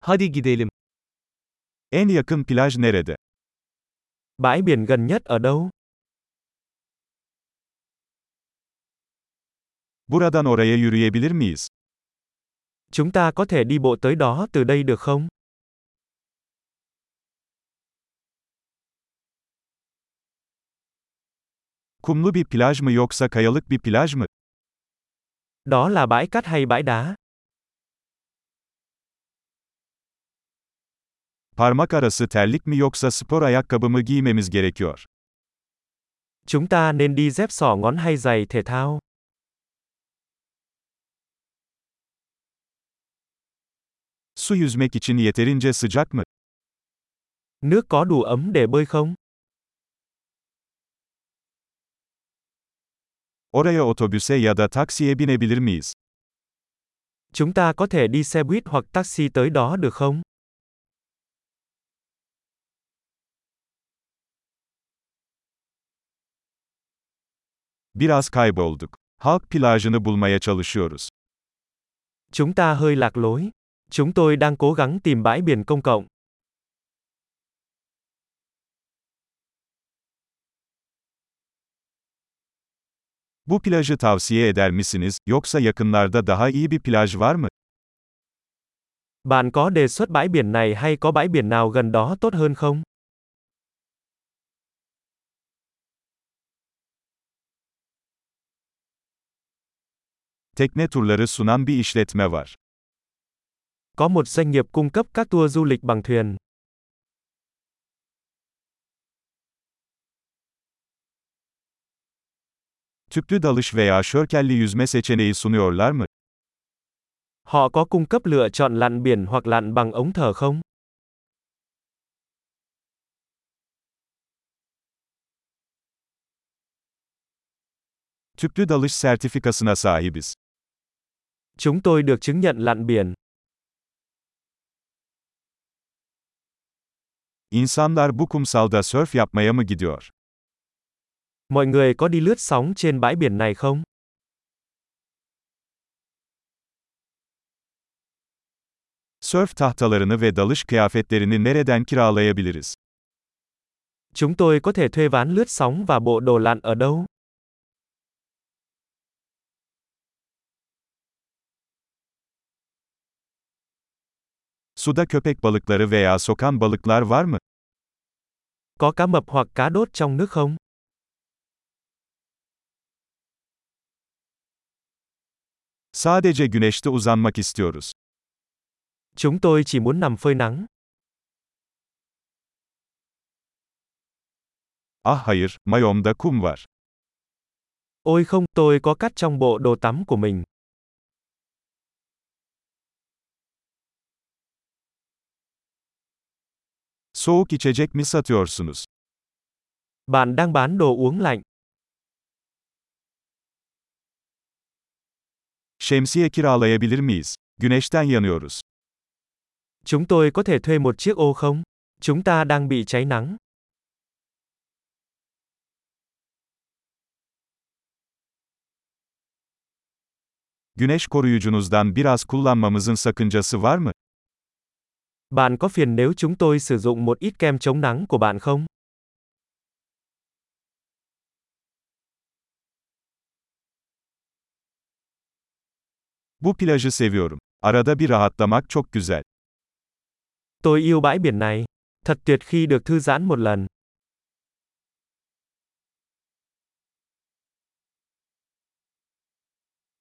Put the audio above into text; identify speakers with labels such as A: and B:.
A: Hadi gidelim.
B: En yakın plaj nerede?
A: Bãi biển gần nhất ở đâu?
B: Buradan oraya yürüyebilir miyiz?
A: Chúng ta có thể đi bộ tới đó từ đây được không?
B: Kumlu bir plaj mı yoksa kayalık bir plaj mı?
A: Đó là bãi cát hay bãi đá?
B: Parmak arası terlik mi yoksa spor ayakkabı mı giymemiz gerekiyor?
A: Chúng ta nên đi dép sỏ ngón hay giày thể thao?
B: Su yüzmek için yeterince sıcak mı?
A: Nước có đủ ấm để bơi không?
B: Oraya otobüse ya da taksiye binebilir miyiz?
A: Chúng ta có thể đi xe buýt hoặc taxi tới đó được không?
B: Biraz kaybolduk. Halk plajını bulmaya çalışıyoruz.
A: Chúng ta hơi lạc lối. Chúng tôi đang cố gắng tìm bãi biển công cộng.
B: Bu plajı tavsiye eder misiniz, yoksa yakınlarda daha iyi bir plaj var mı?
A: Bạn có đề xuất bãi biển này hay có bãi biển nào gần đó tốt hơn không?
B: Tekne turları sunan bir işletme var.
A: Có một doanh nghiệp cung cấp các tour du lịch bằng thuyền.
B: Tüplü dalış veya şörkelli yüzme seçeneği sunuyorlar mı?
A: Họ có cung cấp lựa chọn lặn biển hoặc lặn bằng ống thở không?
B: Tüplü dalış sertifikasına sahibiz.
A: Chúng tôi được chứng nhận lặn biển.
B: İnsanlar bu kumsalda sörf yapmaya mı gidiyor?
A: Mọi người có đi lướt sóng trên bãi biển này không?
B: Sörf tahtalarını ve dalış kıyafetlerini nereden kiralayabiliriz?
A: Chúng tôi có thể thuê ván lướt sóng và bộ đồ lặn ở đâu?
B: Suda köpek balıkları veya sokan balıklar var mı?
A: Có cá mập hoặc cá đốt trong nước không?
B: Sadece güneşte uzanmak istiyoruz.
A: Chúng tôi chỉ muốn nằm phơi nắng.
B: Ah hayır, mayomda kum var.
A: Ôi không, tôi có cát trong bộ đồ tắm của mình.
B: Soğuk içecek mi satıyorsunuz?
A: Bạn đang bán đồ uống lạnh.
B: Şemsiye kiralayabilir miyiz? Güneşten yanıyoruz.
A: Chúng tôi có thể thuê một chiếc ô không? Chúng ta đang bị cháy nắng.
B: Güneş koruyucunuzdan biraz kullanmamızın sakıncası var mı?
A: Bạn có phiền nếu chúng tôi sử dụng một ít kem chống nắng của bạn không?
B: Bu plajı seviyorum. Arada bir rahatlamak çok güzel.
A: Tôi yêu bãi biển này. Thật tuyệt khi được thư giãn một lần.